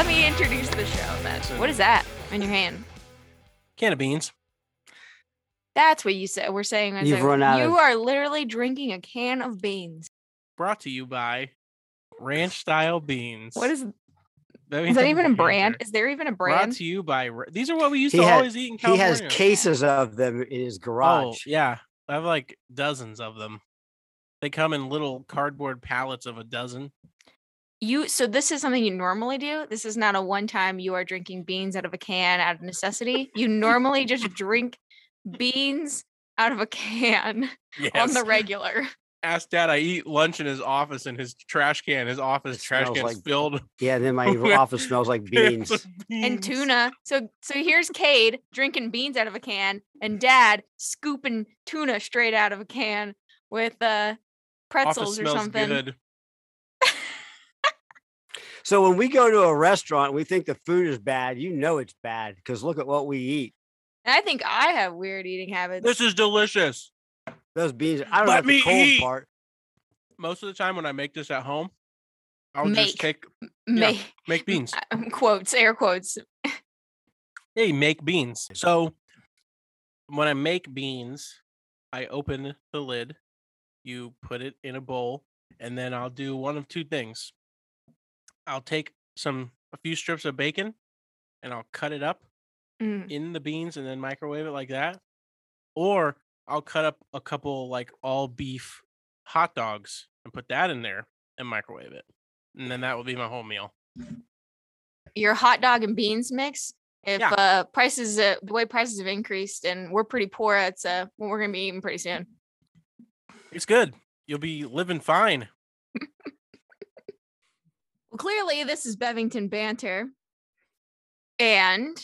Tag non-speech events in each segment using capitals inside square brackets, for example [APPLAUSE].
let me introduce the show then. What is that in your hand? Can of beans. That's what you said. We're saying. You've there. run out You of- are literally drinking a can of beans. Brought to you by Ranch Style Beans. What is? That Is that even a I'm brand? Is there even a brand? Brought brand? to you by. These are what we used He to had- always eat in California. He has cases of them in his garage. Oh garage. yeah, I have like dozens of them. They come in little cardboard pallets of a dozen. You so this is something you normally do. This is not a one time you are drinking beans out of a can out of necessity. You normally just [LAUGHS] drink beans out of a can Yes. [LAUGHS] on the regular. Ask Dad. I eat lunch in his office, and his trash can, his office It trash smells can like filled. [LAUGHS] Yeah, and then my office smells like cans beans. and tuna. So so here's Cade drinking beans out of a can, and Dad scooping tuna straight out of a can with uh Office pretzels or something. good. So when we go to a restaurant, we think the food is bad. You know it's bad because look at what we eat. And I think I have weird eating habits. This is delicious. Those beans. I don't Let have me the cold eat. part. Most of the time when I make this at home, I'll just Make. take May make beans. Um, quotes, air quotes. [LAUGHS] Hey, make beans. So when I make beans, I open the lid, you put it in a bowl, and then I'll do one of two things. I'll take some a few strips of bacon and I'll cut it up Mm. in the beans and then microwave it like that. Or I'll cut up a couple like all beef hot dogs and put that in there and microwave it. And then that will be my whole meal. Your hot dog and beans mix. If Yeah. uh prices uh, the way prices have increased and we're pretty poor, it's uh what we're gonna be eating pretty soon. It's good. You'll be living fine. Clearly this is Bevington banter. And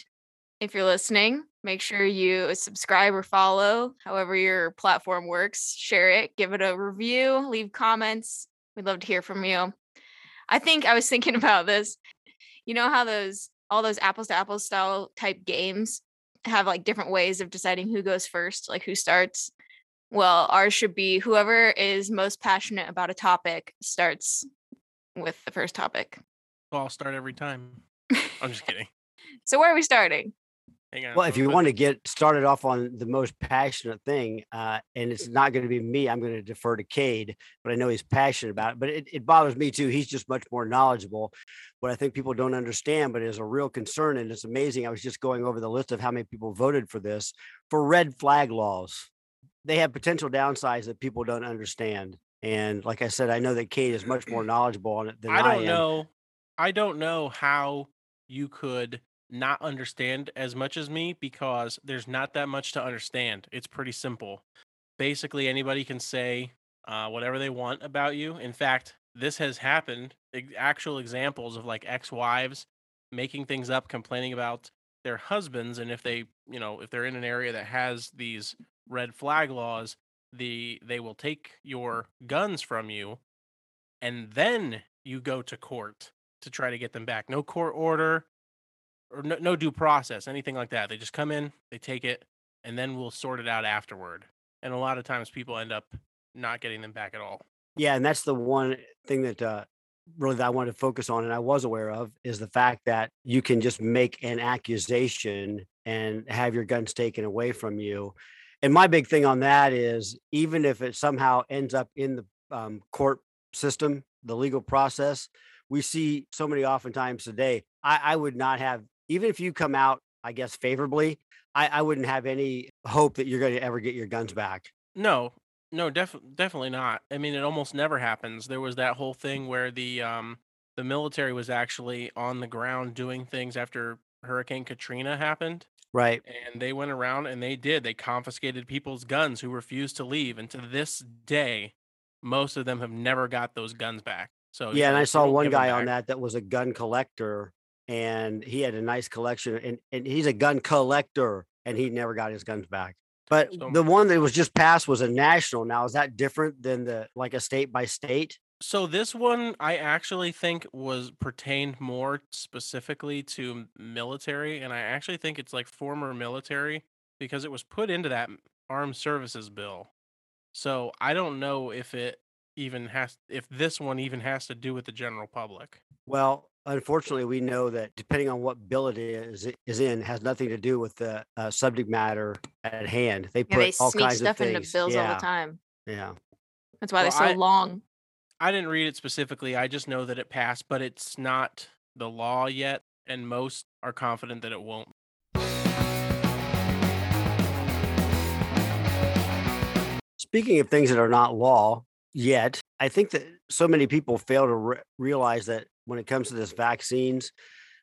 if you're listening, make sure you subscribe or follow, however your platform works. Share it, give it a review, leave comments. We'd love to hear from you. I think I was thinking [LAUGHS] about this. You know how those all those apples to apples style type games have like different ways of deciding who goes first, like who starts. Well, ours should be whoever is most passionate about a topic starts with the first topic. So I'll start every time. I'm just kidding. [LAUGHS] So where are we starting? Hang on. Well, if you put- want to get started off on the most passionate thing, uh, and it's not going to be me, I'm going to defer to Cade, but I know he's passionate about it. But it, it bothers me too. He's just much more knowledgeable. What I think people don't understand, but is a real concern, and it's amazing. I was just going over the list of how many people voted for this for red flag laws. They have potential downsides that people don't understand. And like I said, I know that Cade is much more [CLEARS THROAT] knowledgeable on it than I, I don't am. know. I don't know how you could not understand as much as me because there's not that much to understand. It's pretty simple. Basically, anybody can say uh, whatever they want about you. In fact, this has happened. Actual examples of like ex-wives making things up, complaining about their husbands, and if they, you know, if they're in an area that has these red flag laws, the they will take your guns from you, and then you go to court to try to get them back. No court order or no, no due process, anything like that. They just come in, they take it, and then we'll sort it out afterward. And a lot of times people end up not getting them back at all. Yeah, and that's the one thing that uh, really that I wanted to focus on, and I was aware of, is the fact that you can just make an accusation and have your guns taken away from you. And my big thing on that is, even if it somehow ends up in the um, court system, the legal process, we see so many oftentimes today. I, I would not have, even if you come out, I guess, favorably, I, I wouldn't have any hope that you're going to ever get your guns back. No, no, def- definitely not. I mean, it almost never happens. There was that whole thing where the um the military was actually on the ground doing things after Hurricane Katrina happened. Right. and they went around and they did they confiscated people's guns who refused to leave and to this day most of them have never got those guns back so Yeah, and I saw one guy on that that was a gun collector, and he had a nice collection, and and he's a gun collector, and he never got his guns back. But So- the one that was just passed was a national. Now, is that different than the like a state by state? So this one i actually think was pertained more specifically to military and i actually think it's like former military because it was put into that armed services bill so i don't know if it even has if this one even has to do with the general public Well, unfortunately, we know that depending on what bill it is is in, has nothing to do with the uh, subject matter at hand. They Yeah, put they all sneak kinds stuff of into things. bills all the time. yeah. That's why Well, they're so I- long. I didn't read it specifically. I just know that it passed, but it's not the law yet, and most are confident that it won't. Speaking of things that are not law yet, I think that so many people fail to re- realize that when it comes to this vaccines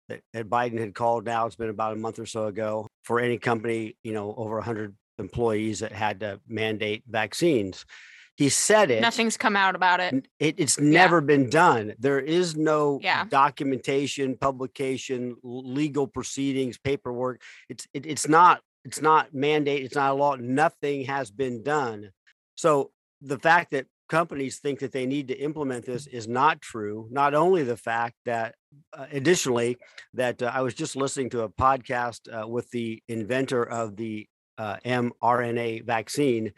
that, that Biden had called now, it's been about a month or so ago for any company, you know, over 100 employees that had to mandate vaccines. He said it. Nothing's come out about it. It, it's never been done. There is no Yeah. documentation, publication, legal proceedings, paperwork. It's it, it's not it's not mandate. It's not a law. Nothing has been done. So the fact that companies think that they need to implement this is not true. Not only the fact that, uh, additionally, that uh, I was just listening to a podcast uh, with the inventor of the uh, mRNA vaccine,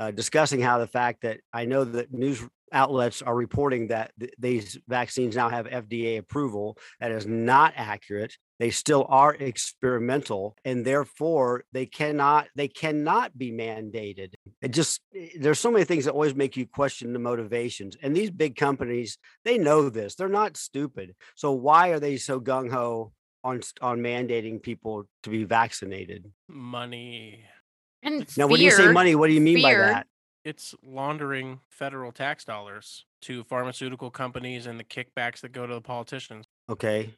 uh, discussing how the fact that I know that news outlets are reporting that th- these vaccines now have FDA approval. That is not accurate. They still are experimental, and therefore they cannot they cannot be mandated. It just eh, there's so many things that always make you question the motivations. And these big companies, they know this. They're not stupid. So why are they so gung ho on on mandating people to be vaccinated? Money. And It's- Now, when you say money, what do you mean by that? It's laundering federal tax dollars to pharmaceutical companies and the kickbacks that go to the politicians. Okay.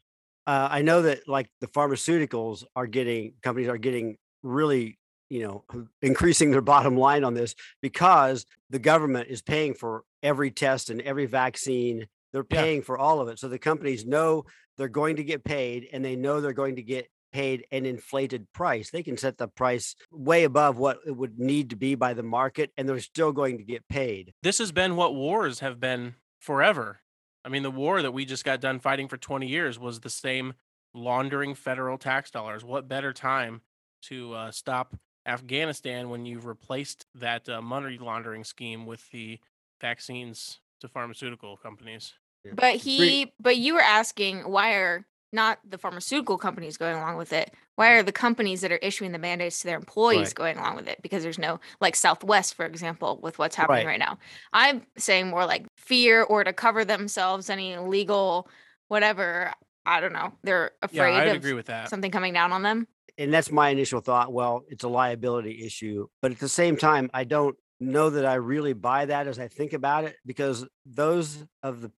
Uh, I know that like the pharmaceuticals are getting companies are getting really, you know, increasing their [LAUGHS] bottom line on this because the government is paying for every test and every vaccine. They're Yeah. paying for all of it. So the companies know they're going to get paid and they know they're going to get paid an inflated price. They can set the price way above what it would need to be by the market and they're still going to get paid. This has been what wars have been forever. I mean, the war that we just got done fighting for 20 years was the same laundering federal tax dollars. What better time to uh, stop Afghanistan when you've replaced that uh, money laundering scheme with the vaccines to pharmaceutical companies? But he, but you were asking why are not the pharmaceutical companies going along with it? Why are the companies that are issuing the mandates to their employees Right. going along with it? Because there's no, like Southwest, for example, with what's happening Right. right now. I'm saying more like fear or to cover themselves, any legal, whatever. I don't know. They're Yeah, afraid I'd of agree with that. something coming down on them. and that's my initial thought well it's a liability issue but at the same time i don't know that i really buy that as i think about it because those of the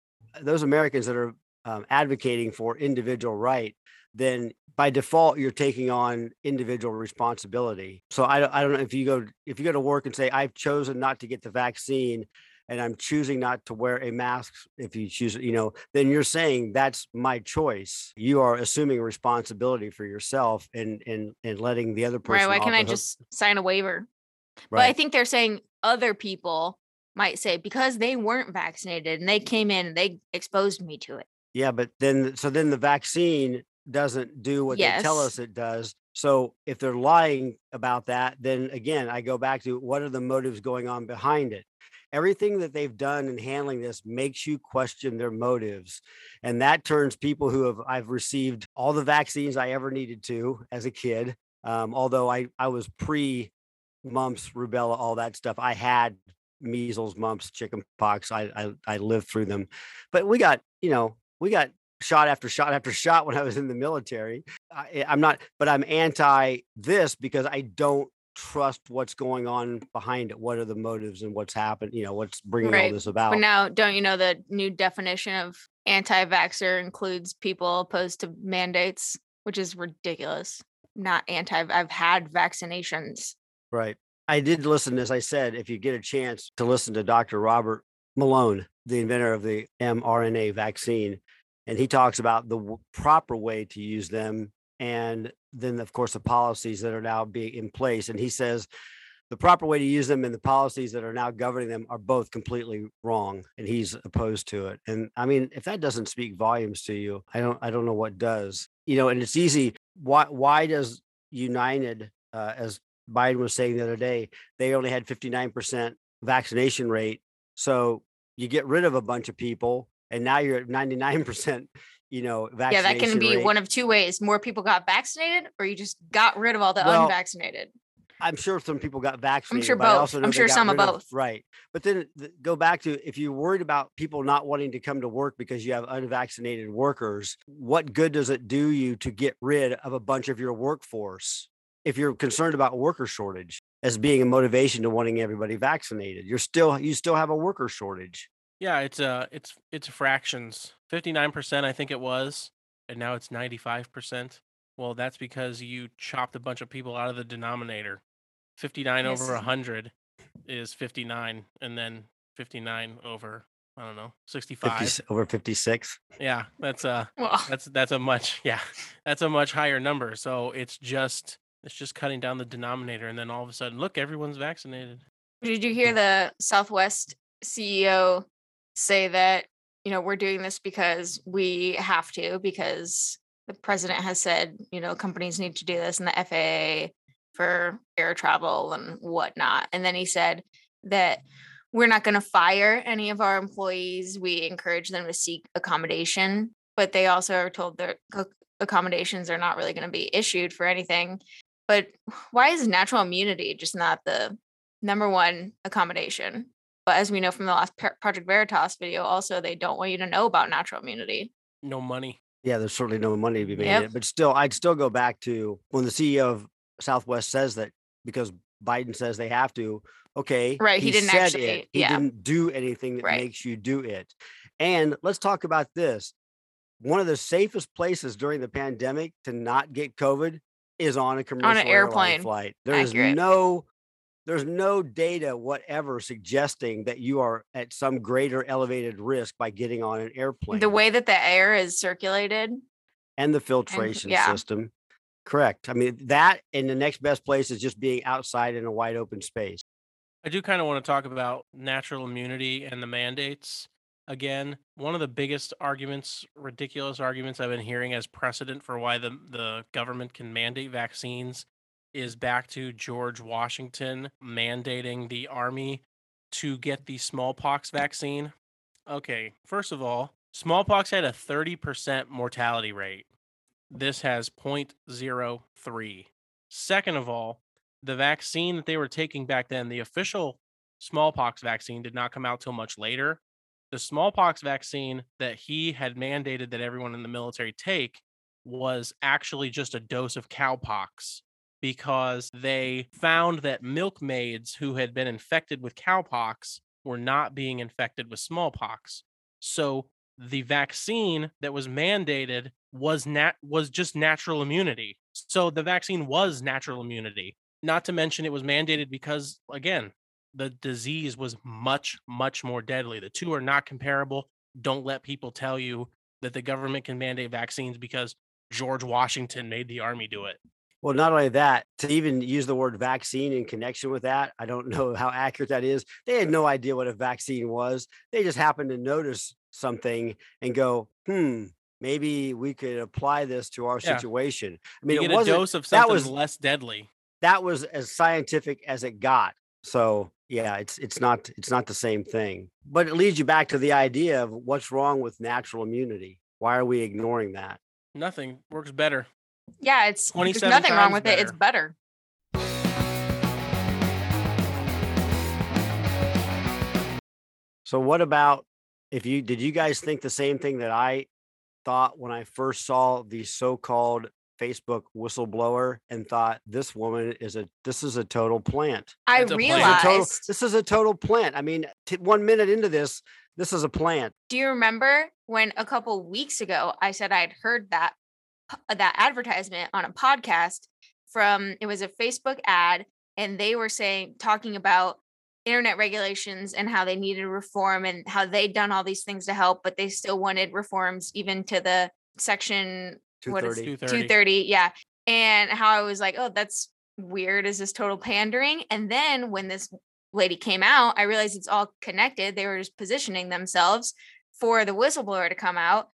those americans that are um, advocating for individual right then by default you're taking on individual responsibility so I, don't- I don't know if you go if you go to work and say i've chosen not to get the vaccine and i'm choosing not to wear a mask if you choose you know then you're saying that's my choice you are assuming responsibility for yourself and and and letting the other person Right. Why can't I hook. just sign a waiver? But I think they're saying other people might say because they weren't vaccinated and they came in and they exposed me to it. Yeah but then so then the vaccine doesn't do what they tell us it does so if they're lying about that then again i go back to what are the motives going on behind it? Everything that they've done in handling this makes you question their motives and that turns people who have i've received all the vaccines i ever needed to as a kid um, although i i was pre mumps rubella all that stuff i had measles mumps chicken pox I, I i lived through them but we got you know we got shot after shot after shot when i was in the military I, i'm not but i'm anti this because i don't trust what's going on behind it what are the motives and what's happened you know what's bringing all this about But now, don't you know the new definition of anti-vaxxer includes people opposed to mandates, which is ridiculous. Not anti. I've had vaccinations. Right. I did listen, as I said, if you get a chance to listen to Dr. Robert Malone, the inventor of the mRNA vaccine, and he talks about the w- proper way to use them. And then, of course, the policies that are now being in place. And he says the proper way to use them and the policies that are now governing them are both completely wrong. And he's opposed to it. And I mean, if that doesn't speak volumes to you, I don't, I don't know what does. You know, and it's easy. Why, why does United, uh, as Biden was saying the other day, they only had 59% vaccination rate. So you get rid of a bunch of people and now you're at 99%, you know, Yeah, that can be rate. one of two ways. More people got vaccinated or you just got rid of all the Well, unvaccinated. I'm sure some people got vaccinated. sure but I both. I'm sure some of both. Right. But then th- go back to if you're worried about people not wanting to come to work because you have unvaccinated workers, what good does it do you to get rid of a bunch of your workforce? If you're concerned about worker shortage as being a motivation to wanting everybody vaccinated, you're still you still have a worker shortage. Yeah, it's uh it's it's fractions. 59% I think it was, and now it's 95%. Well, that's because you chopped a bunch of people out of the denominator. 59 Yes. over 100 is 59 and then 59 over I don't know, 65. 50, over 56. Yeah, that's uh Well, that's that's a much [LAUGHS] yeah, that's a much higher number. So it's just it's just cutting down the denominator and then all of a sudden, look, everyone's vaccinated. did you hear the Southwest CEO say that, you know, we're doing this because we have to, because the president has said, you know, companies need to do this and the FAA for air travel and whatnot. And then he said that we're not going to fire any of our employees. We encourage them to seek accommodation, but they also are told their accommodations are not really going to be issued for anything. But why is natural immunity just not the number one accommodation? But as we know from the last Project Veritas video, also they don't want you to know about natural immunity. No money. Yeah, there's certainly no money to be made. in Yep. it, But still, I'd still go back to when the CEO of Southwest says that because Biden says they have to. Okay, Right, he didn't said actually- it. He yeah. didn't do anything that Right. makes you do it. And let's talk about this. One of the safest places during the pandemic to not get COVID is on a commercial airline airplane. flight. There is Accurate. no there's no data whatever suggesting that you are at some greater elevated risk by getting on an airplane The way that the air is circulated, and the filtration yeah. system. Correct. I mean, that and the next best place is just being outside in a wide open space. I do kind of want to talk about natural immunity and the mandates again. One of the biggest arguments, ridiculous arguments I've been hearing as precedent for why the the government can mandate vaccines is back to George Washington mandating the army to get the smallpox mm. vaccine. Okay, first of all, smallpox had a 30% mortality rate. This has 0.03. Second of all, the vaccine that they were taking back then, the official smallpox vaccine did not come out till much later. The smallpox vaccine that he had mandated that everyone in the military take was actually just a dose of cowpox because they found that milkmaids who had been infected with cowpox were not being infected with smallpox. So the vaccine that was mandated was nat was just natural immunity. So the vaccine was natural immunity. Not to mention it was mandated because again, the disease was much much more deadly. The two are not comparable. Don't let people tell you that the government can mandate vaccines because George Washington made the army do it. Well, not only that, to even use the word vaccine in connection with that, I don't [LAUGHS] know how accurate that is. They had no idea what a vaccine was. They just happened to notice something and go, hmm, maybe we could apply this to our Yeah. situation. I mean, get it wasn't, dose of that was- less deadly. that was as scientific as it got. So yeah, it's it's not it's not the same thing. But it leads you back to the idea of what's wrong with natural immunity. Why are we ignoring that? Nothing works better. Yeah, it's there's nothing wrong times with it. It's better. So what about if you did you guys think the same thing that I thought when I first saw the so-called Facebook whistleblower and thought this woman is a this is a total plant. I It's a plan. This is a total, realized. this is a total plant. I mean, t- one minute into this, this is a plant. Do you remember when a couple weeks ago I said I'd heard that p- Uh, that advertisement on a podcast from it was a Facebook ad and they were saying talking about internet regulations and how they needed reform and how they'd done all these things to help but they still wanted reforms even to the section what is 230. 230. 230 yeah and how i was like oh that's weird is this total pandering and then when this lady came out i realized it's all connected they were just positioning themselves for the whistleblower to come out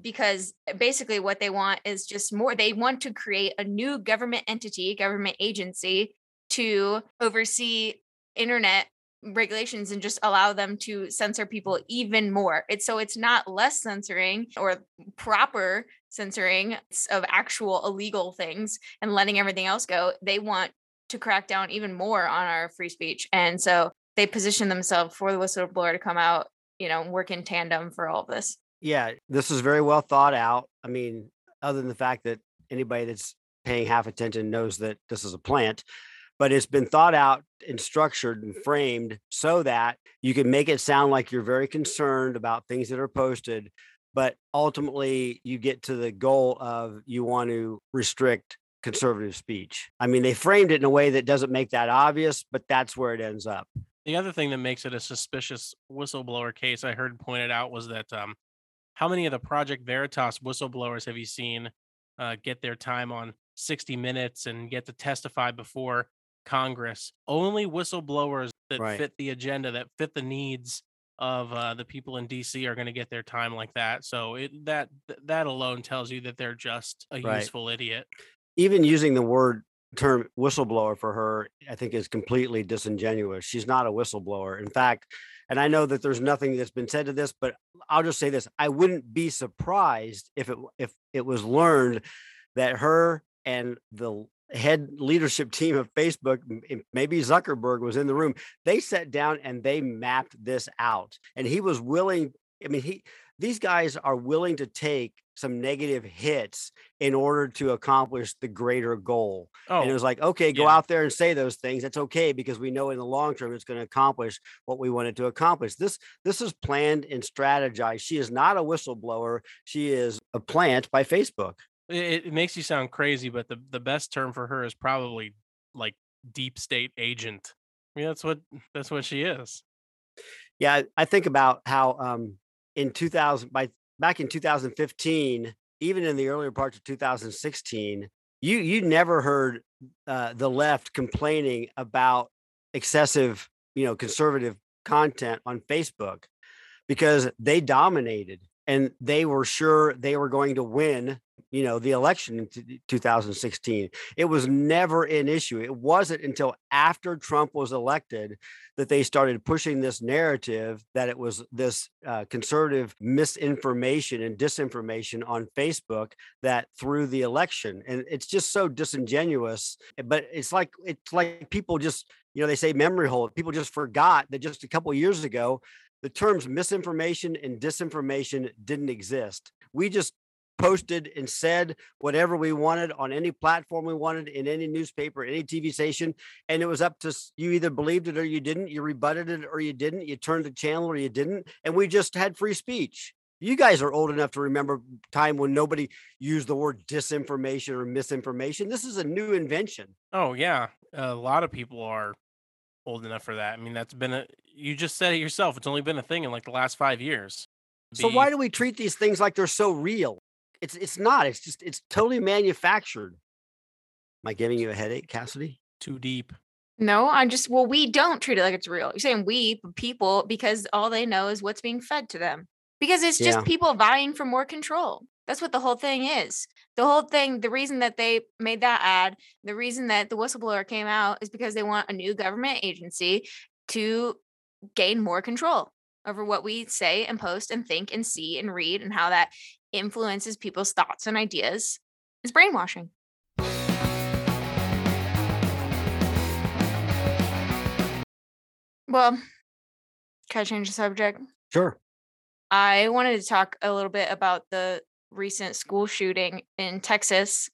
because eh, basically what they want is just more they want to create a new government entity government agency to oversee internet regulations and just allow them to censor people even more. It's so it's not less censoring or proper censoring of actual illegal things and letting everything else go. They want to crack down even more on our free speech. And so they position themselves for the whistleblower to come out, you know, work in tandem for all of this. Yeah, this is very well thought out. I mean, other than the fact that anybody that's paying half attention knows that this is a plant, but it's been thought out and structured and framed so that you can make it sound like you're very concerned about things that are posted, but ultimately you get to the goal of you want to restrict conservative speech. I mean, they framed it in a way that doesn't make that obvious, but that's where it ends up. The other thing that makes it a suspicious whistleblower case I heard pointed out was that um, how many of the Project Veritas whistleblowers have you seen uh, get their time on 60 Minutes and get to testify before Congress? Only whistleblowers that Right. fit the agenda, that fit the needs of uh, the people in DC are going to get their time like that. So it that that alone tells you that they're just a Right. useful idiot. Even using the word term whistleblower for her, I think is completely disingenuous. She's not a whistleblower. In fact, and I know that there's nothing that's been said to this, but I'll just say this. I wouldn't be surprised if it if it was learned that her and the head leadership team of Facebook, maybe Zuckerberg was in the room. They sat down and they mapped this out. And he was willing, I mean, he these guys are willing to take some negative hits in order to accomplish the greater goal. Oh, And it was like, okay, go yeah. out there and say those things. That's okay because we know in the long term it's going to accomplish what we wanted to accomplish. This this is planned and strategized. She is not a whistleblower. She is a plant by Facebook. it, it makes you sound crazy, but the the best term for her is probably like deep state agent. I mean, that's what that's what she is. Yeah, I- I think about how um in 2000 by back in 2015, even in the earlier parts of 2016, you you never heard uh, the left complaining about excessive, you know, conservative content on Facebook because they dominated and they were sure they were going to win, you know, the election in t- 2016. It was never an issue. It wasn't until after Trump was elected that they started pushing this narrative that it was this uh, conservative misinformation and disinformation on Facebook that threw the election. And it's just so disingenuous. But it's like it's like people just you know they say memory hole People just forgot that just a couple years ago the terms misinformation and disinformation didn't exist. We just posted and said whatever we wanted on any platform we wanted in any newspaper, any TV station, and it was up to you either believed it or you didn't. You rebutted it or you didn't. You turned the channel or you didn't, and we just had free speech. You guys are old enough to remember time when nobody used the word disinformation or misinformation. This is a new invention. Oh yeah, a lot of people are old enough for that. I mean, that's been a. You just said it yourself. It's only been a thing in like the last five years. So The- why do we treat these things like they're so real? It's it's not. It's just it's totally manufactured. Am I giving you a headache, Cassidy? too deep? No, I'm just well, we don't treat it like it's real. You're saying we people because all they know is what's being fed to them. Because it's just Yeah. people vying for more control. That's what the whole thing is. The whole thing, the reason that they made that ad, the reason that the whistleblower came out is because they want a new government agency to gain more control over what we say and post and think and see and read and how that influences people's thoughts and ideas is brainwashing. Well, can I change the subject? Sure. I wanted to talk a little bit about the recent school shooting in Texas,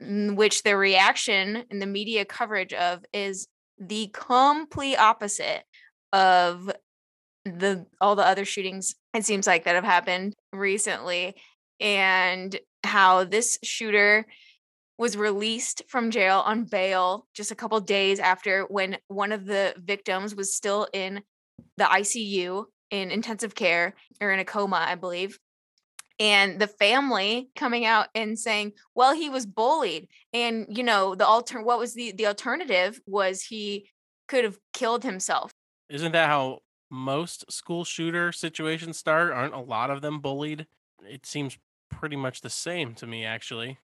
in which the reaction and the media coverage of is the complete opposite of the all the other shootings it seems like that have happened recently and how this shooter was released from jail on bail just a couple days after when one of the victims was still in the ICU in intensive care or in a coma, I believe. And the family coming out and saying, "Well, he was bullied, and you know the alter. What was the the alternative? Was he could have killed himself? Isn't that how most school shooter situations start? Aren't a lot of them bullied? It seems pretty much the same to me, actually.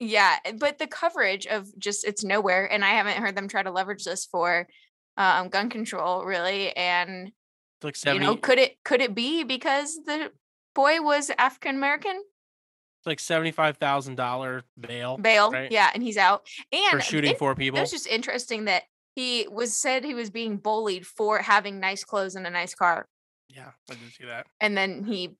Yeah, but the coverage of just it's nowhere, and I haven't heard them try to leverage this for um, gun control, really. And like you know, could it could it be because the boy was African American? it's like seventy five thousand dollar bail Bail, right? yeah, and he's out. And for shooting it- four It people. was just interesting that he was said he was being bullied for having nice clothes and a nice car, yeah, I didn't see that. and then he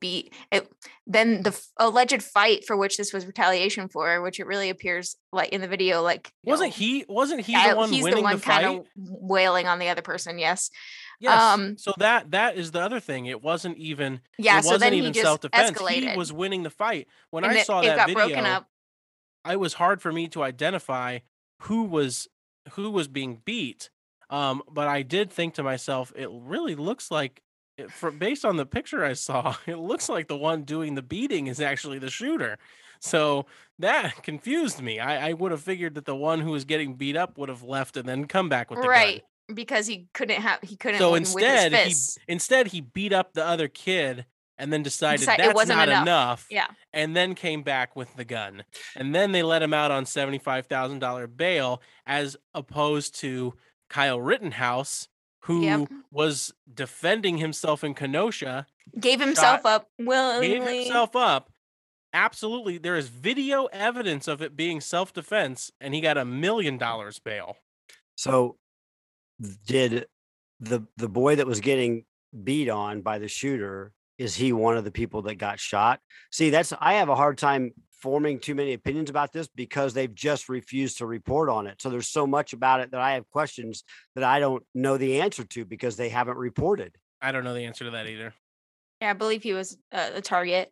beat it. Then the f- alleged fight for which this was retaliation for, which it really appears like in the video, like Wasn't know, he? Wasn't he the one he's winning the one kind of wailing on the other person. Yes, Yes. um, so that that is the other thing. It wasn't even. yeah. it So wasn't then he even self defense. He was winning the fight. When and I it, saw it that got video, broken up. it was hard for me to identify who was who was being beat. Um, but I did think to myself, it really looks like, it, for, based on the picture I saw, [LAUGHS] it looks like the one doing the beating is actually the shooter. So that [LAUGHS] confused me. I, I would have figured that the one who was getting beat up would have left and then come back with the gun. Right because he couldn't have he couldn't So win with instead, his he instead he beat up the other kid and then decided Decide- it wasn't not enough. enough. yeah and then came back with the gun. And then they let him out on $75,000 bail as opposed to Kyle Rittenhouse who Yep. was defending himself in Kenosha, gave himself up willingly. gave himself up. Absolutely, there is video evidence of it being self-defense and he got a million dollars bail. So did the the boy that was getting beat on by the shooter is he one of the people that got shot? See, that's I have a hard time forming too many opinions about this because they've just refused to report on it. So there's so much about it that I have questions that I don't know the answer to because they haven't reported. I don't know the answer to that either. Yeah, I believe he was uh, the target,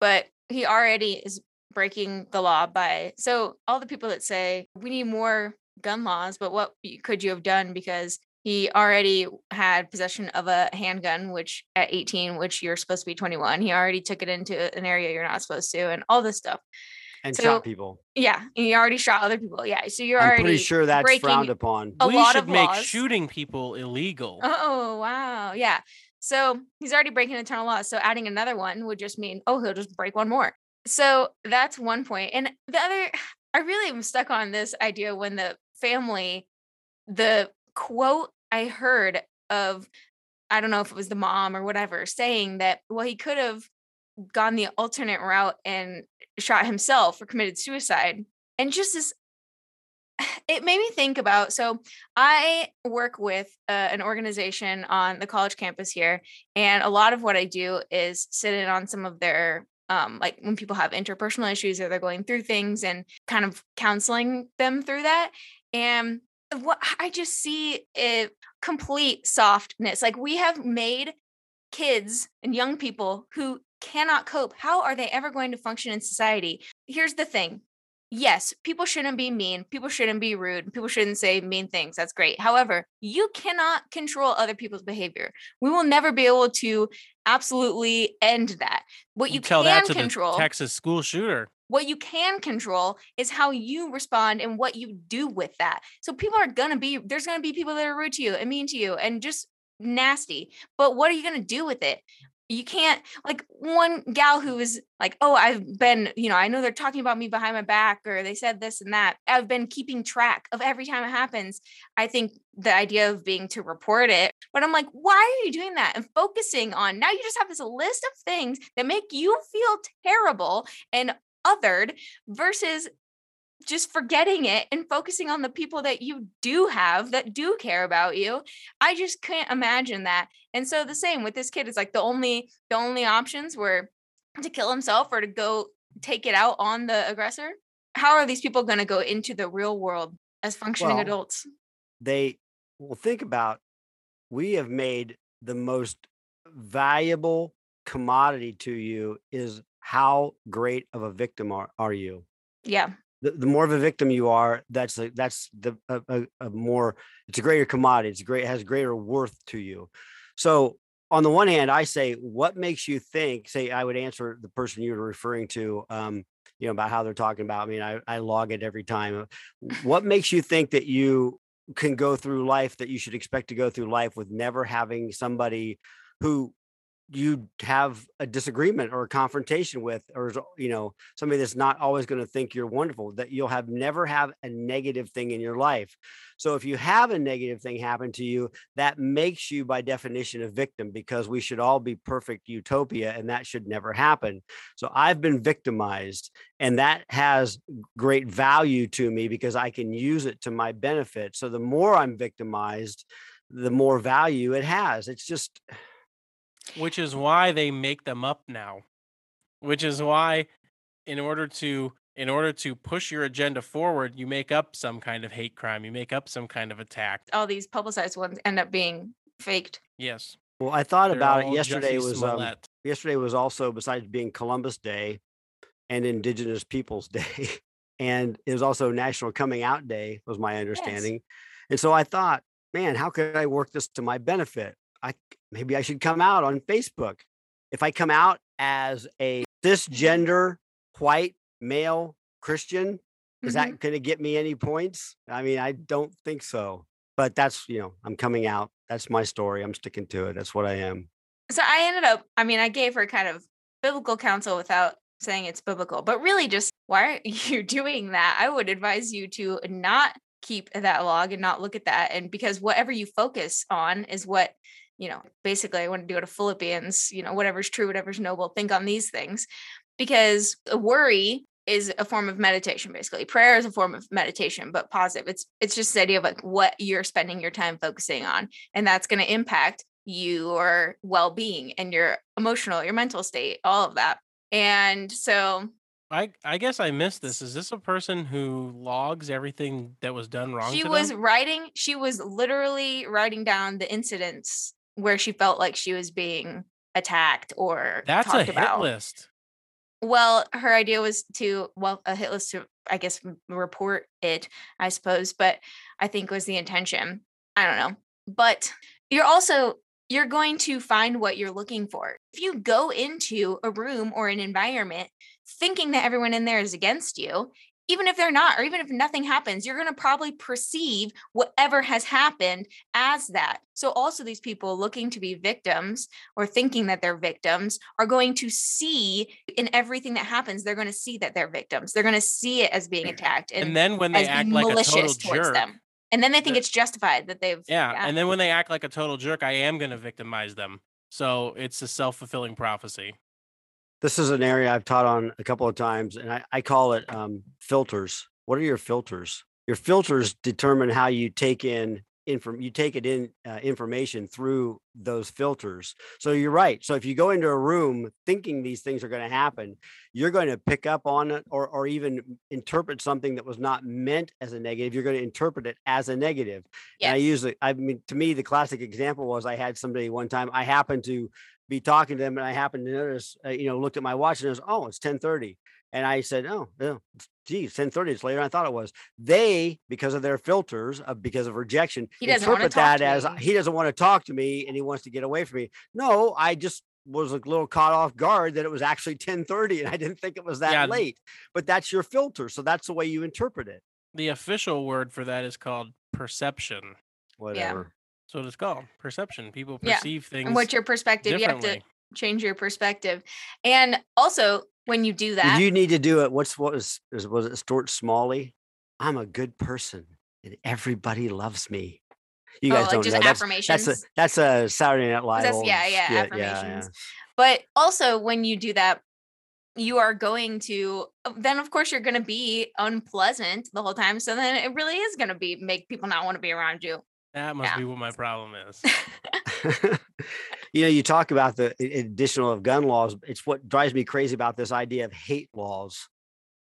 but he already is breaking the law by. So all the people that say we need more gun laws, but what could you have done? Because he already had possession of a handgun, which at 18, which you're supposed to be 21, he already took it into an area you're not supposed to, and all this stuff. And So, shot people. Yeah, and he already shot other people. Yeah, so you're I'm already pretty sure that's breaking frowned upon. a we lot should of make laws. shooting people illegal. Oh wow, yeah. So he's already breaking a ton of laws. So adding another one would just mean, oh, he'll just break one more. So that's one point. And the other, [SIGHS] I really am stuck on this idea when the family, the quote I heard of, I don't know if it was the mom or whatever, saying that, well, he could have gone the alternate route and shot himself or committed suicide. And just this [SIGHS] it made me think about so i work with uh, an organization on the college campus here and a lot of what i do is sit in on some of their um, like when people have interpersonal issues or they're going through things and kind of counseling them through that and what i just see a complete softness like we have made kids and young people who cannot cope how are they ever going to function in society here's the thing yes, people shouldn't be mean. People shouldn't be rude. People shouldn't say mean things. That's great. However, you cannot control other people's behavior. We will never be able to absolutely end that. What you, tell can that to control, the Texas school shooter. What you can control is how you respond and what you do with that. So people are going to be there's going to be people that are rude to you and mean to you and just nasty. But what are you going to do with it? you can't like one gal who was like oh i've been you know i know they're talking about me behind my back or they said this and that i've been keeping track of every time it happens i think the idea of being to report it but i'm like why are you doing that and focusing on now you just have this list of things that make you feel terrible and othered versus just forgetting it and focusing on the people that you do have that do care about you i just can't imagine that. And so the same with this kid is like the only the only options were to kill himself or to go take it out on the aggressor. How are these people going to go into the real world as functioning Well, adults? They will think about we have made the most valuable commodity to you is how great of a victim are, are you? yeah the, the more of a victim you are, that's the, that's the a, a, a more it's a greater commodity. It's great it has greater worth to you. So on the one hand, I say, what makes you think? Say, I would answer the person you were referring to, um, you know, about how they're talking about. I mean, I, I log it every time. What makes you think that you can go through life that you should expect to go through life with never having somebody who you have a disagreement or a confrontation with or you know somebody that's not always going to think you're wonderful that you'll have never have a negative thing in your life. So if you have a negative thing happen to you that makes you by definition a victim because we should all be perfect utopia and that should never happen. So i've been victimized and that has great value to me because i can use it to my benefit. So the more i'm victimized the more value it has. It's just which is why they make them up now which is why in order to in order to push your agenda forward you make up some kind of hate crime you make up some kind of attack. All these publicized ones end up being faked. yes. Well i thought they're about it yesterday Jussie was um, yesterday was also besides being columbus day and indigenous peoples [LAUGHS] day and it was also national coming out day was my understanding. Yes. and so i thought man how could i work this to my benefit i maybe i should come out on facebook if i come out as a cisgender white male christian is Mhm. that going to get me any points i mean i don't think so but that's you know i'm coming out that's my story i'm sticking to it that's what i am So I ended up, I mean, I gave her kind of biblical counsel without saying it's biblical, but really just why are [LAUGHS] you doing that? I would advise you to not keep that log and not look at that. And because whatever you focus on is what, you know, basically I want to go to Philippians, you know, whatever's true, whatever's noble, think on these things. Because worry is a form of meditation basically prayer is a form of meditation but positive it's it's just the idea of like what you're spending your time focusing on and that's going to impact your well-being and your emotional your mental state all of that and so I I guess I missed this. Is this a person who logs everything that was done wrong? she was writing she was literally writing down the incidents where she felt like she was being attacked or That's a hit about. list. well her idea was to well a hit list to i guess report it i suppose but i think was the intention. I don't know. But you're also you're going to find what you're looking for. If you go into a room or an environment thinking that everyone in there is against you even if they're not or even if nothing happens you're going to probably perceive whatever has happened as that. So also these people looking to be victims or thinking that they're victims are going to see in everything that happens they're going to see that they're victims. They're going to see it as being mm. attacked and, And then when they act like a malicious total towards jerk, them. And then they think it's justified that they've yeah, and then when they act like a total jerk, I am going to victimize them. So it's a self fulfilling prophecy. This is an area I've taught on a couple of times, and I, I call it um, filters. What are your filters? Your filters determine how you take in inform. You take it in uh, information through those filters. So you're right. So if you go into a room thinking these things are going to happen, you're going to pick up on it, or or even interpret something that was not meant as a negative. You're going to interpret it as a negative. And I usually. I mean, to me, the classic example was I had somebody one time. I happened to be talking to them, and I happened to notice, uh, you know, looked at my watch and it was, oh, it's ten thirty, and I said, oh, yeah, geez, ten thirty. is later than I thought it was. They, because of their filters, of because of rejection, He doesn't wanna interpret talk that to as me. he doesn't want to talk to me and he wants to get away from me. No, I just was a little caught off guard that it was actually 10:30 and I didn't think it was that Yeah. late. But that's your filter. So that's the way you interpret it. The official word for that is called perception. Whatever. That's what it's called. Perception. People Yeah, perceive things and what's your perspective you have to change your perspective and also when you do that you need to do it? What's what was is- was it Stuart Smalley? I'm a good person and everybody loves me. You Oh, guys like don't just know. That's, that's a affirmations? that's a Saturday Night Live. that's old yeah yeah skit. affirmations but also when you do that you are going to uh, then of course you're going to be unpleasant the whole time so then it really is going to be make people not want to be around you That must Yeah. be what my problem is. [LAUGHS] you know, you talk about the additional of gun laws. It's what drives me crazy about this idea of hate laws.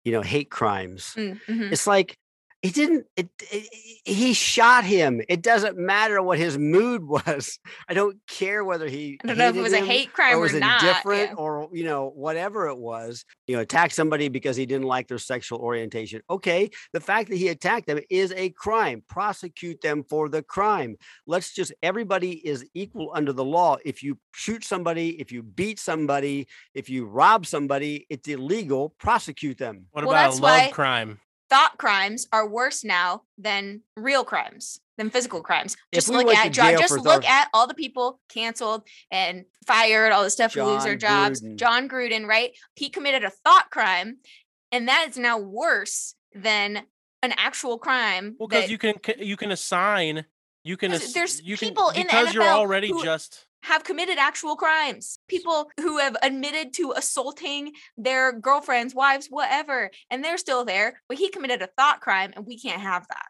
You know, hate crimes. Mm, mhm. It's like it didn't. It, it he shot him. It doesn't matter what his mood [LAUGHS] was. I don't care whether he. i don't know if it was a hate crime or or, not indifferent yeah. or you know whatever it was you know attack somebody because he didn't like their sexual orientation okay the fact that he attacked them is a crime prosecute them for the crime let's just everybody is equal under the law if you shoot somebody if you beat somebody if you rob somebody it's illegal prosecute them What Well, about a love why- crime? Thought crimes are worse now than real crimes than physical crimes. Just we look at Jon. Just look at all the people canceled and fired, all the stuff who lose their jobs. Gruden. Jon Gruden, right? He committed a thought crime, and that is now worse than an actual crime. Well, because you can you can assign you can ass- there's you can people in the because you're already who- just have committed actual crimes. People who have admitted to assaulting their girlfriends, wives, whatever, and they're still there. But he committed a thought crime, and we can't have that.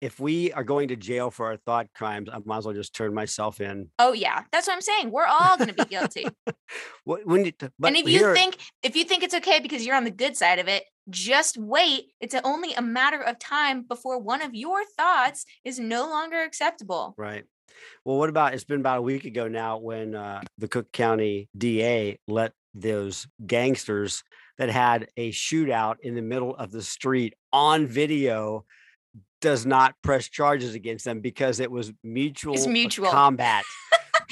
If we are going to jail for our thought crimes, I might as well just turn myself in. Oh yeah, that's what I'm saying. We're all going to be guilty. [LAUGHS] What when you, but and if you think if you think it's okay because you're on the good side of it, just wait. It's only a matter of time before one of your thoughts is no longer acceptable. Right. Well, what about it's been about a week ago now when uh, the Cook County DA let those gangsters that had a shootout in the middle of the street on video does not press charges against them because it was mutual, uh, mutual. combat. [LAUGHS]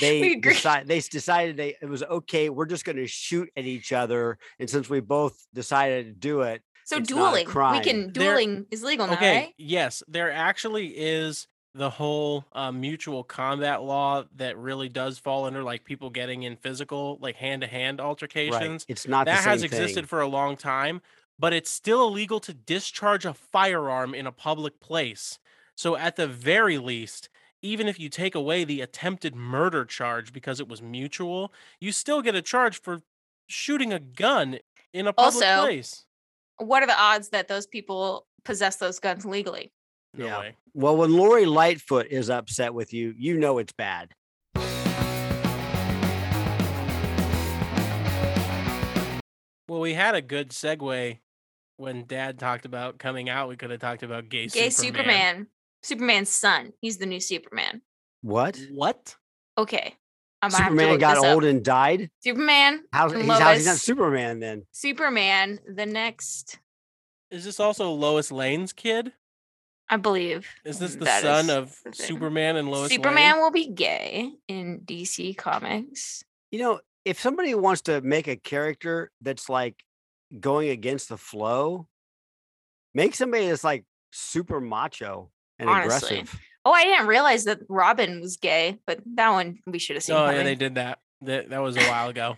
They decided they decided they it was okay. We're just going to shoot at each other, and since we both decided to do it, So It's not a dueling, we can dueling is legal now, okay. right? Yes, there actually is the whole uh, mutual combat law that really does fall under like people getting in physical, like hand to hand right? altercations. It's not the That same has thing. existed for a long time, but it's still illegal to discharge a firearm in a public place. So, at the very least, even if you take away the attempted murder charge because it was mutual, you still get a charge for shooting a gun in a public Also, place. What are the odds that those people possess those guns legally? No Yeah. way. Well, when Lori Lightfoot is upset with you, you know it's bad. Well, we had a good segue when Dad talked about coming out. We could have talked about gay, Gay Superman. Superman. Superman's son. He's the new Superman. What? What? Okay. I'm gonna have to Superman got this up. old and died. Superman. How's and he's, how's he not Lois. Superman then? Superman, the next, Is this also Lois Lane's kid? I believe. Is this the that son of the. Superman and Lois Superman Lane? will be gay in DC Comics. You know, if somebody wants to make a character that's like going against the flow, make somebody that's like super macho and Honestly. aggressive. Oh, I didn't realize that Robin was gay, but that one we should have seen. Oh, yeah, they did that. That, that was a while ago.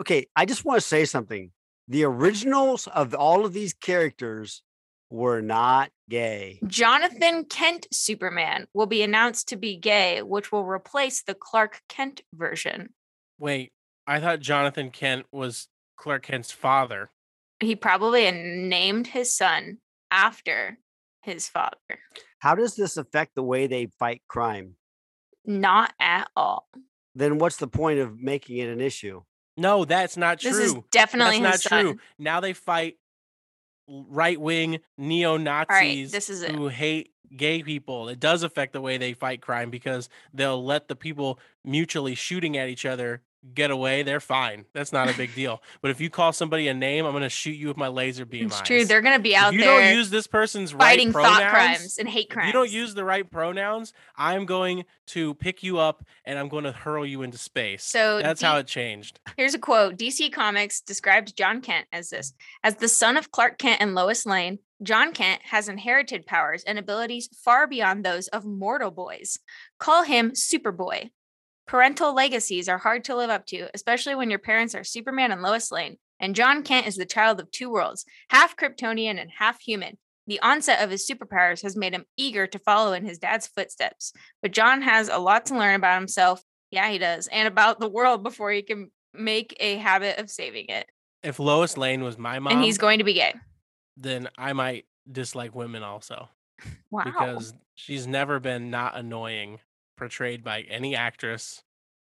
Okay, I just want to say something. The originals of all of these characters were not gay. Jonathan Kent Superman will be announced to be gay, which will replace the Clark Kent version. Wait, I thought Jonathan Kent was Clark Kent's father. He probably named his son after his father. How does this affect the way they fight crime? Not at all. Then what's the point of making it an issue? No, that's not true. This is definitely That's his not son. true. Now they fight right wing neo Nazis right, this is it. who hate gay people. It does affect the way they fight crime because they'll let the people mutually shooting at each other get away. They're fine. That's not a big deal. But if you call somebody a name, I'm going to shoot you with my laser beam It's eyes. true. They're gonna be if out you there You don't use this person's fighting right thought pronouns, crimes and hate if crimes. you don't use the right pronouns, I'm going to pick you up and I'm going to hurl you into space. So that's D- how it changed. Here's a quote DC Comics described Jon Kent as this As the son of Clark Kent and Lois Lane, Jon Kent has inherited powers and abilities far beyond those of mortal boys. Call him Superboy. Parental legacies are hard to live up to, especially when your parents are Superman and Lois Lane. And Jon Kent is the child of two worlds, half Kryptonian and half human. The onset of his superpowers has made him eager to follow in his dad's footsteps. But John has a lot to learn about himself. Yeah, he does. And about the world before he can make a habit of saving it. If Lois Lane was my mom, and he's going to be gay. then I might dislike women also [LAUGHS] Wow. because she's never been not annoying portrayed by any actress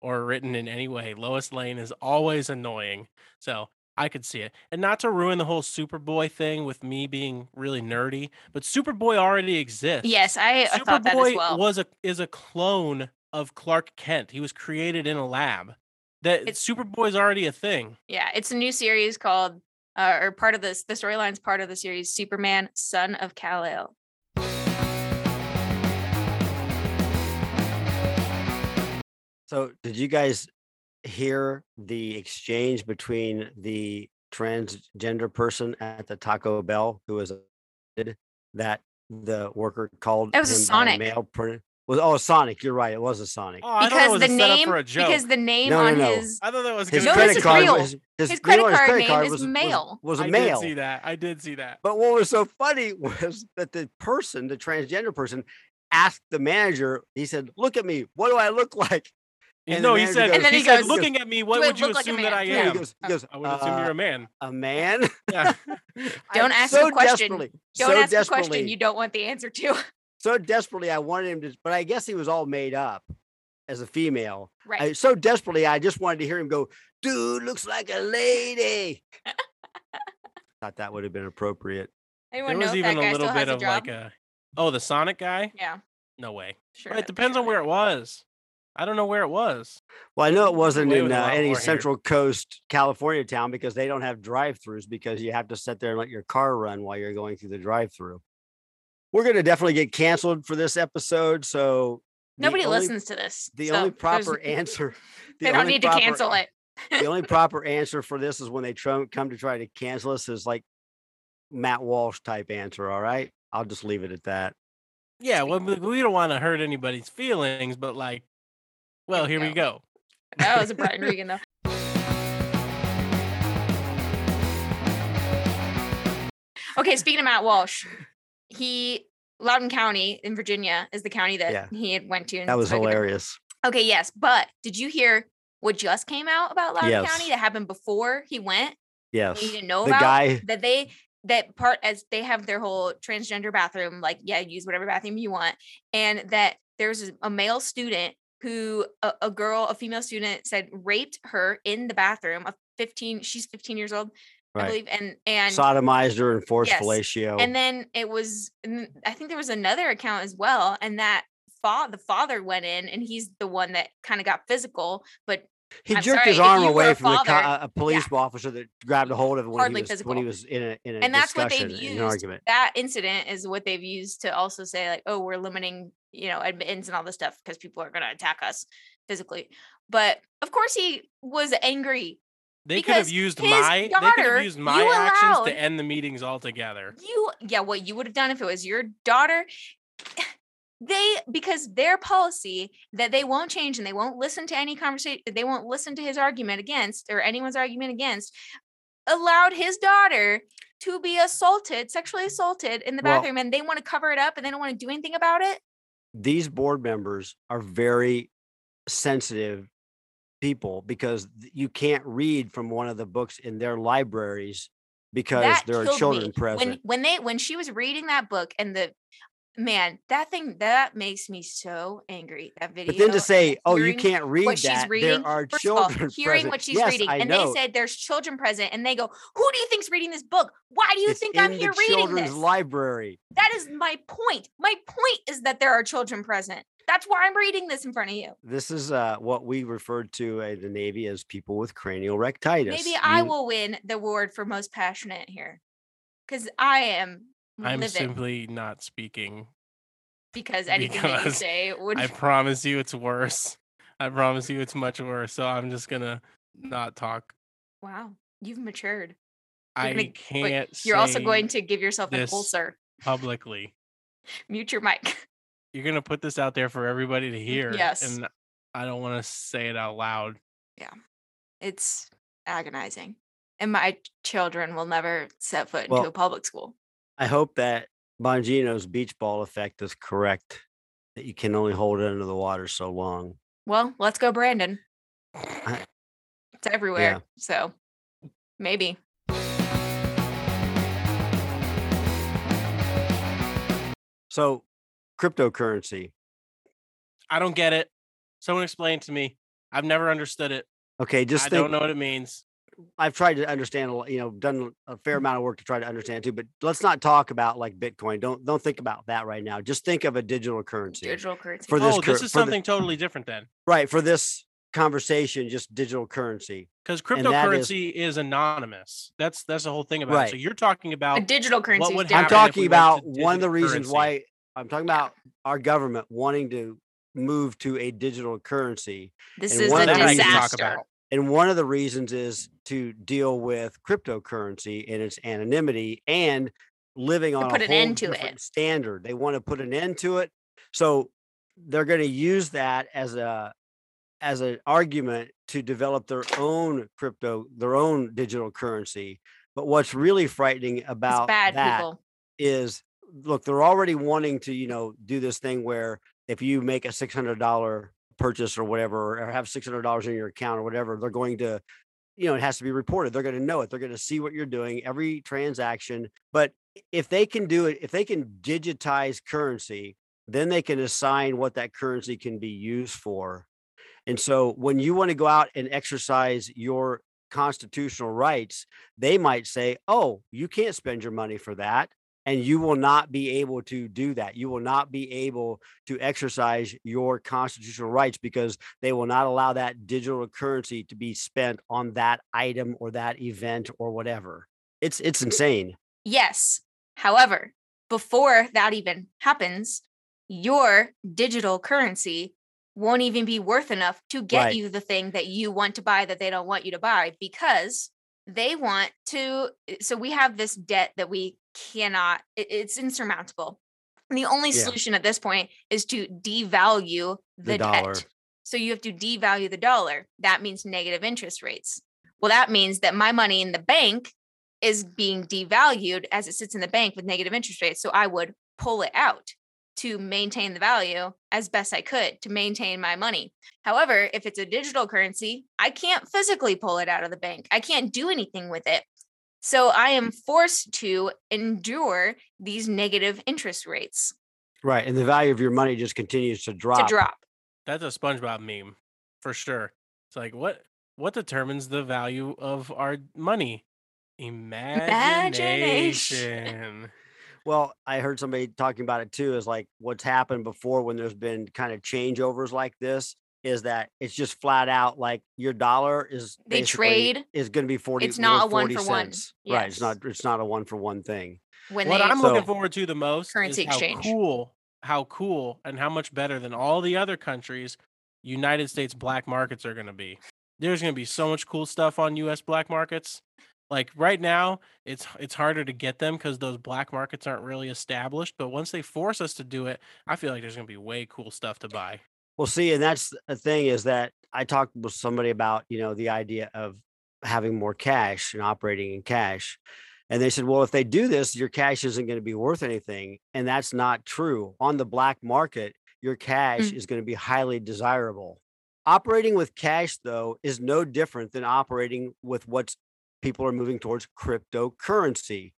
or written in any way. Lois Lane is always annoying. So I could see it. And not to ruin the whole Superboy thing with me being really nerdy, but Superboy already exists. yes, I, I thought that as Superboy well. was a is a clone of Clark Kent. He was created in a lab. That It's- Superboy's already a thing. yeah, it's a new series called, uh, or part of this, the storyline's part of the series Superman, Son of Kal-El. So, did you guys hear the exchange between the transgender person at the Taco Bell who was that the worker called It was a Sonic. mail printer. Was oh Sonic? You're right. It was a Sonic. Oh, I thought it because was the a name for a joke. because the name No, no, on his I thought that was His No, be this credit is card. real. Was, his, His you know credit what his card credit name card is was, was- mail. Was, a I mail. did see that. I did see that. But what was so funny [LAUGHS] was that the person, the transgender person, asked the manager. He said, "Look at me. What do I look [LAUGHS] like?" And no, he said. goes- And then he, he said, looking at me, what "Do would you look like assume that? I Yeah, Yeah, am? he goes, he goes, I would assume you're "Uh, a man. a man. [LAUGHS] Yeah. [LAUGHS] Don't ask so the question. Don't so ask a question you don't want the answer to. [LAUGHS] so desperately, I wanted him to, but I guess he was all made up as a female. right. I, so desperately, I just wanted to hear him go, "Dude, looks like a lady." Thought that would have been appropriate. Anyone there know was that even guy a little bit a of job? like a. Oh, the Sonic guy? yeah, No way. sure. Well, it depends on where it was. I don't know where it was. Well, I know it wasn't Away in uh, any more here. Central Coast California town because they don't have drive-throughs because you have to sit there and let your car run while you're going through the drive-through. We're going to definitely get canceled for this episode, so Nobody only- listens to this. The so only proper answer. [LAUGHS] the They don't need to cancel it. the only [LAUGHS] proper answer for this is when they try, come to try to cancel us is like Matt Walsh type answer. All right, I'll just leave it at that. Yeah, well, we we don't want to hurt anybody's feelings, but like, well, we here we go. go. That was a [LAUGHS] Brian Regan though. Okay, speaking of Matt Walsh, he Loudoun County in Virginia is the county that Yeah. he had went to. and That was spoke at. hilarious. Okay, yes, but did you hear what just came out about Loudoun Yes. County that happened before he went? Yes, that You didn't know the about guy. that they that part as they have their whole transgender bathroom, like yeah, use whatever bathroom you want, and that there's a- a male student who a, a girl, a female student said raped her in the bathroom. A 15, she's 15 years old, I believe, and and Sodomized her and forced Yes, fellatio. and then it was I think there was another account as well, and that fa- the father went in and he's the one that kind of got physical, but He I'm jerked sorry, his arm away from the co- father- a- a police officer that grabbed a hold of him when he was when he was in a in a and that's what they've in used. an argument. That incident is what they've used to also say like, oh, we're limiting, you know, admittance and all this stuff because people are going to attack us physically. But of course, he was angry. They could have used my they could daughter, have used my actions allowed- to end the meetings altogether. You, yeah, what you would have done if it was your daughter. [LAUGHS] They because their policy that they won't change and they won't listen to any conversation, they won't listen to his argument against or anyone's argument against, allowed his daughter to be assaulted, sexually assaulted in the Well- bathroom, and they want to cover it up and they don't want to do anything about it. These board members are very sensitive people because you can't read from one of the books in their libraries because that there are children me. present. When when they when she was reading that book and the man, that thing that makes me so angry. That video. but then to say, "Oh, you can't read what she's that," reading. there are First of all, children [LAUGHS] hearing present. what she's yes, reading, I and know. they said there's children present, and they go, "Who do you think's reading this book? Why do you it's think I'm here reading children's this?" library. that is my point. My point is that there are children present. That's why I'm reading this in front of you. This is uh, what we referred to in the Navy as people with cranial rectitis. Maybe I will win the award for most passionate here, because I am Mm, I'm livid. simply not speaking. because [LAUGHS] anything that you say [LAUGHS] would I promise you it's worse. I promise you it's much worse. So I'm just gonna not talk. wow you've matured I gonna- can't. you're also going to give yourself an ulcer publicly. [LAUGHS] mute your mic You're gonna put this out there for everybody to hear. yes. And I don't want to say it out loud. Yeah, it's agonizing and my children will never set foot into Well- a public school I hope that Bongino's beach ball effect is correct. That you can only hold it under the water so long. well let's go brandon it's everywhere so maybe So, cryptocurrency. I don't get it. Someone explain to me. I've never understood it. Okay, just I think. don't know what it means. I've tried to understand. You know, done a fair Mm. amount of work to try to understand too. But let's not talk about like Bitcoin. Don't don't think about that right now. Just think of a digital currency. digital currency For this oh, this is for the- something totally different then. Right for this conversation, just digital currency. Because And that is- cryptocurrency is, anonymous. That's that's the whole thing about it. So you're talking about a about digital currency is would I'm different. happen if talking we about one of the reasons currency? why I'm talking about our government wanting to move to a digital currency. this and is one a of the that I reasons- can talk disaster about. And one of the reasons is to deal with cryptocurrency and its anonymity and living on put a an end to it. standard. They want to put an end to it. So they're going to use that as a as an argument to develop their own crypto, their own digital currency. But what's really frightening about bad that people. is look, they're already wanting to, you know, do this thing where if you make a six hundred dollar purchase or whatever, or have six hundred dollars in your account or whatever, they're going to, you know, it has to be reported. They're going to know it. They're going to see what you're doing every transaction. But if they can do it, if they can digitize currency, then they can assign what that currency can be used for. And so when you want to go out and exercise your constitutional rights, they might say, oh, you can't spend your money for that. And you will not be able to do that. You will not be able to exercise your constitutional rights because they will not allow that digital currency to be spent on that item or that event or whatever. It's it's insane. Yes. However, before that even happens, your digital currency won't even be worth enough to get Right. you the thing that you want to buy that they don't want you to buy because they want to. eh, So we have this debt that we cannot, it- it's insurmountable. And the only Yeah. solution at this point is to devalue the, The dollar. debt. So you have to devalue the dollar. That means negative interest rates. Well, that means that my money in the bank is being devalued as it sits in the bank with negative interest rates. So I would pull it out to maintain the value as best I could to maintain my money. However, if it's a digital currency, I can't physically pull it out of the bank. I can't do anything with it. So I am forced to endure these negative interest rates Right. And the value of your money just continues to drop. to drop. That's a SpongeBob meme for sure. It's like what what determines the value of our money? Imagination. [LAUGHS] Well, I heard somebody talking about it too. Is like what's happened before when there's been kind of changeovers like this is that it's just flat out like your dollar is They trade. is going to be 40 It's not a one 40 for one. cents. right it's not it's not a one for one thing When what they I'm looking forward to the most Currency is how exchange. cool, how cool, and how much better than all the other countries United States black markets are going to be. There's going to be so much cool stuff on U.S. black markets. Like right now, it's it's harder to get them because those black markets aren't really established. But once they force us to do it, I feel like there's going to be way cool stuff to buy. Well see and that's the thing is that i talked with somebody about you know the idea of having more cash and operating in cash and they said well if they do this your cash isn't going to be worth anything and that's not true. On the black market your cash Mm. is going to be highly desirable. Operating with cash though is no different than operating with what people are moving towards cryptocurrency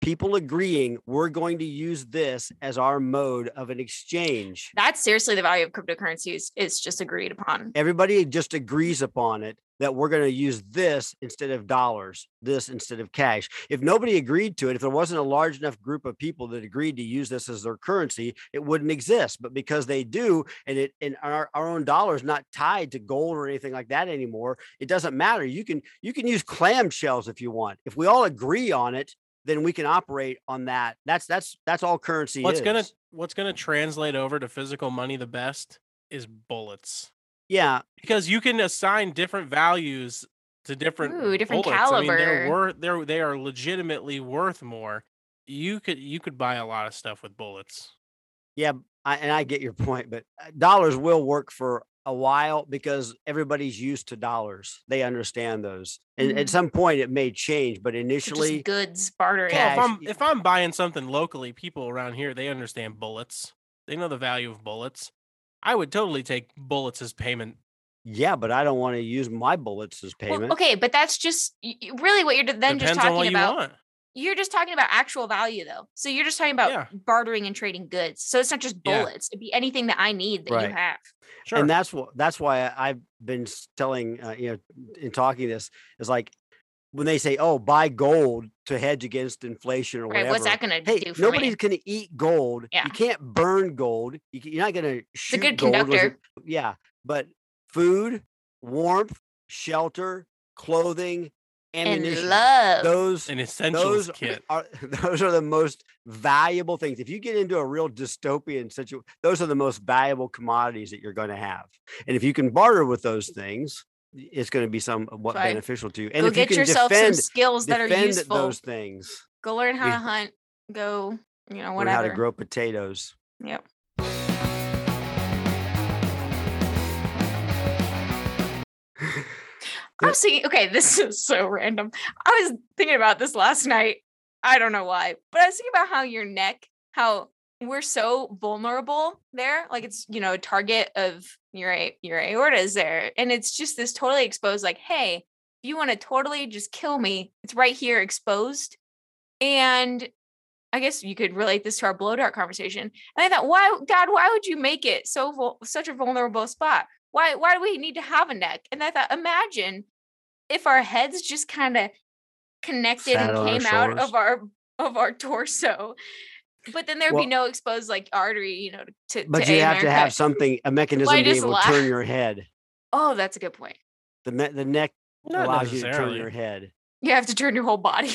people agreeing we're going to use this as our mode of an exchange that's seriously the value of cryptocurrencies is just agreed upon. everybody just agrees upon it that we're going to use this instead of dollars, this instead of cash. If nobody agreed to it, if there wasn't a large enough group of people that agreed to use this as their currency, it wouldn't exist. But because they do, and it and our, our own dollar is not tied to gold or anything like that anymore, it doesn't matter. You can you can use clam shells if you want. If we all agree on it, then we can operate on that. That's that's that's all currency What's is. gonna what's gonna translate over to physical money the best is bullets. yeah, because you can assign different values to different Ooh, different bullets. I mean, they're worth they're they are legitimately worth more. You could you could buy a lot of stuff with bullets. Yeah, I, and I get your point, but uh, dollars will work for a while because everybody's used to dollars. They understand those, and at Mhm. some point it may change. But initially, just goods bartering. Well, if I'm if I'm buying something locally, people around here they understand bullets. They know the value of bullets. I would totally take bullets as payment. yeah, but I don't want to use my bullets as payment. Well, okay, but that's just y- y- really what you're then Depends just on what talking you about. want. You're just talking about actual value though. So you're just talking about Yeah. bartering and trading goods. So it's not just Yeah. bullets. It'd be anything that I need that Right. you have. Sure. And that's what that's why I- I've been telling uh, you know in talking this is like when they say oh buy gold to hedge against inflation or Right. whatever. What's that gonna Hey, do for nobody's going to eat gold. Yeah. You can't burn gold. You, you're not going to shoot good gold. conductor. yeah, but food, warmth, shelter, clothing, And ammunition. love. Those An essentials those kit. are [LAUGHS] those are the most valuable things. If you get into a real dystopian situation, those are the most valuable commodities that you're going to have. And if you can barter with those things, it's going to be somewhat uh, Right. beneficial to you. And Go if you get can yourself defend, some skills that are useful. those things, Go learn how you- to hunt. go, you know, whatever. Learn how to grow potatoes. Yep. [LAUGHS] I was thinking, okay, this is so random. I was thinking about this last night. I don't know why, but I was thinking about how your neck, how we're so vulnerable there. Like it's, you know, a target of your your aorta is there. And it's just this totally exposed, like, hey, if you want to totally just kill me, it's right here exposed. And I guess you could relate this to our blow dart conversation. And I thought, why, God, why would you make it so such a vulnerable spot? Why, why do we need to have a neck? And I thought, imagine if our heads just kind of connected Sat and came out of our of our [LAUGHS] torso, but then there'd Well- be no exposed like artery, you know, to. But to you have to have something, a mechanism to be just able to turn your head. Oh, that's a good point. The me- the neck Not allows you to turn your head. You have to turn your whole body.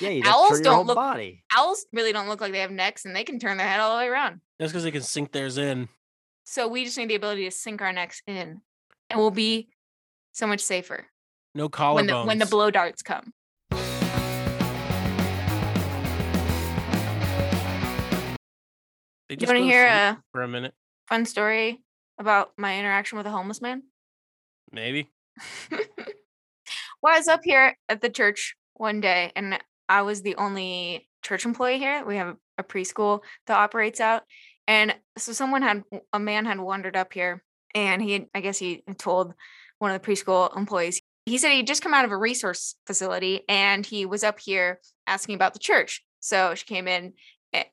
Yeah, you [LAUGHS] Owls turn your don't whole look- body. Owls really don't look like they have necks, and they can turn their head all the way around. That's because they can sink theirs in. So we just need the ability to sink our necks in, and we'll be so much safer No when the when the blow darts come. They You want to hear a for a minute, fun story about my interaction with a homeless man? maybe. [LAUGHS] well, I was up here at the church one day, and I was the only church employee here. We have a preschool that operates out, and so someone had a man had wandered up here, and he, I guess, he told one of the preschool employees. He said he'd just come out of a resource facility, and he was up here asking about the church. So she came in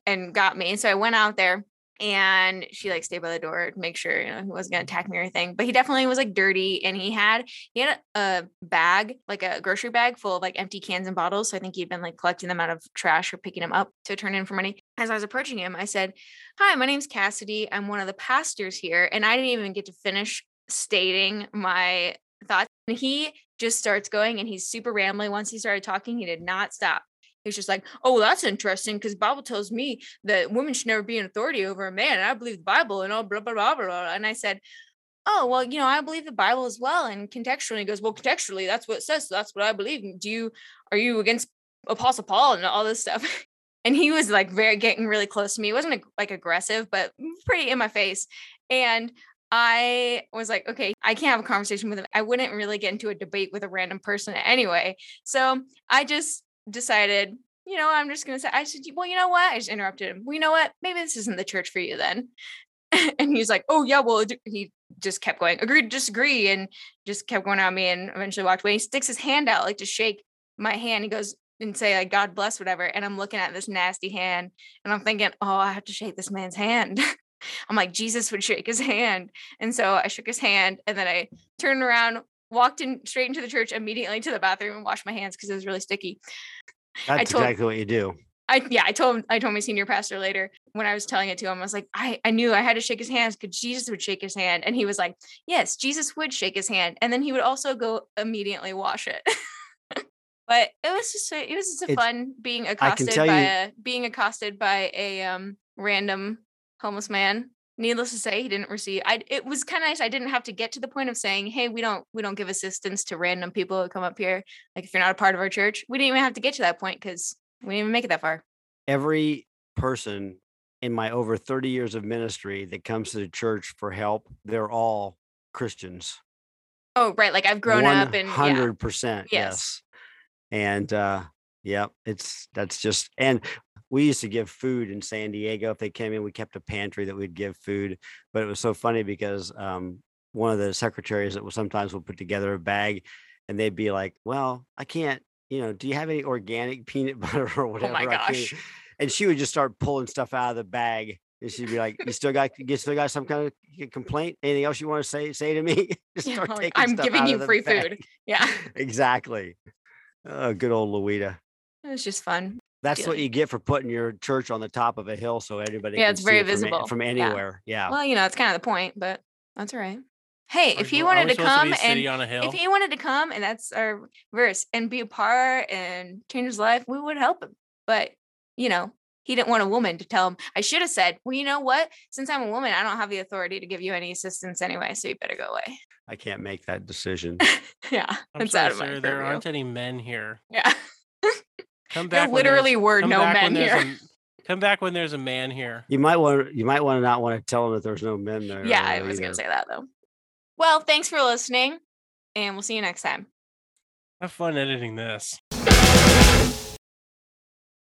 and got me, and so I went out there and she like stayed by the door to make sure you know he wasn't gonna attack me or anything. But he definitely was like dirty, and he had he had a, a bag like a grocery bag full of like empty cans and bottles. So I think he'd been like collecting them out of trash or picking them up to turn in for money. As I was approaching him, I said, "Hi, my name's Cassidy. I'm one of the pastors here," and I didn't even get to finish stating my thoughts. And he just starts going, and he's super rambling. Once he started talking, he did not stop. He was just like, "Oh, that's interesting because Bible tells me that women should never be an authority over a man. And I believe the Bible and all blah blah blah blah." blah. And I said, "Oh, well, you know, I believe the Bible as well." And contextually, he goes, "Well, contextually, that's what it says. So that's what I believe. Do you are you against Apostle Paul and all this stuff?" [LAUGHS] And he was like very getting really close to me. He wasn't like aggressive, but pretty in my face. And I was like, okay, I can't have a conversation with him. I wouldn't really get into a debate with a random person anyway. So I just decided, you know, I'm just gonna say, I said, well, you know what? I just interrupted him. Well, you know what? Maybe this isn't the church for you then. [LAUGHS] and he's like, oh yeah, well, he just kept going, agree to disagree, and just kept going at me, and eventually walked away. He sticks his hand out like to shake my hand. He goes and say like God bless whatever, and I'm looking at this nasty hand, and I'm thinking, oh, I have to shake this man's hand. [LAUGHS] I'm like Jesus would shake his hand, and so I shook his hand, and then I turned around, walked in straight into the church, immediately to the bathroom, and washed my hands because it was really sticky. That's told- exactly what you do. I yeah, I told I told my senior pastor later when I was telling it to him, I was like, I, I knew I had to shake his hands because Jesus would shake his hand. And he was like, Yes, Jesus would shake his hand. And then he would also go immediately wash it. [LAUGHS] but it was just it was just a It's- fun being accosted by you- a being accosted by a um random homeless man. Needless to say, he didn't receive. I it was kind of nice. I didn't have to get to the point of saying, "Hey, we don't we don't give assistance to random people who come up here. Like if you're not a part of our church, we didn't even have to get to that point because we didn't even make it that far." Every person in my over 30 years of ministry that comes to the church for help, they're all Christians. Oh, right. Like I've grown up and 100% Yes. yes. And uh yeah, it's that's just and we used to give food in San Diego if they came in we kept a pantry that we'd give food, but it was so funny because um one of the secretaries that will sometimes will put together a bag and they'd be like, "Well, I can't, you know, do you have any organic [LAUGHS] peanut butter or whatever?" I can't-" Oh gosh. And she would just start pulling stuff out of the bag. And she'd be like, "You still got, you still got some kind of complaint? Anything else you want to say, say to me?" [LAUGHS] just Yeah, I'm giving you free bag. food. Yeah. [LAUGHS] exactly. Oh, good old Louita. It was just fun. That's what you get for putting your church on the top of a hill so anybody Yeah, can it's very it visible. from Yeah. anywhere. Yeah. Well, you know, it's kind of the point, but that's all right. Hey, Are if he wanted to come city and on a hill. if he wanted to come and that's our verse and be a part and change his life, we would help him. But you know, he didn't want a woman to tell him. I should have said, well, you know what? Since I'm a woman, I don't have the authority to give you any assistance anyway, so you better go away. I can't make that decision. [LAUGHS] yeah, I'm it's sorry, out of my there purview. aren't any men here. Yeah. Come There back. when there's- literally were no men here. a- [LAUGHS] come back when there's a man here. You might want you might want to not want to tell them that there's no men there. Yeah, I was either. gonna say that though. Well, thanks for listening, and we'll see you next time. Have fun editing this.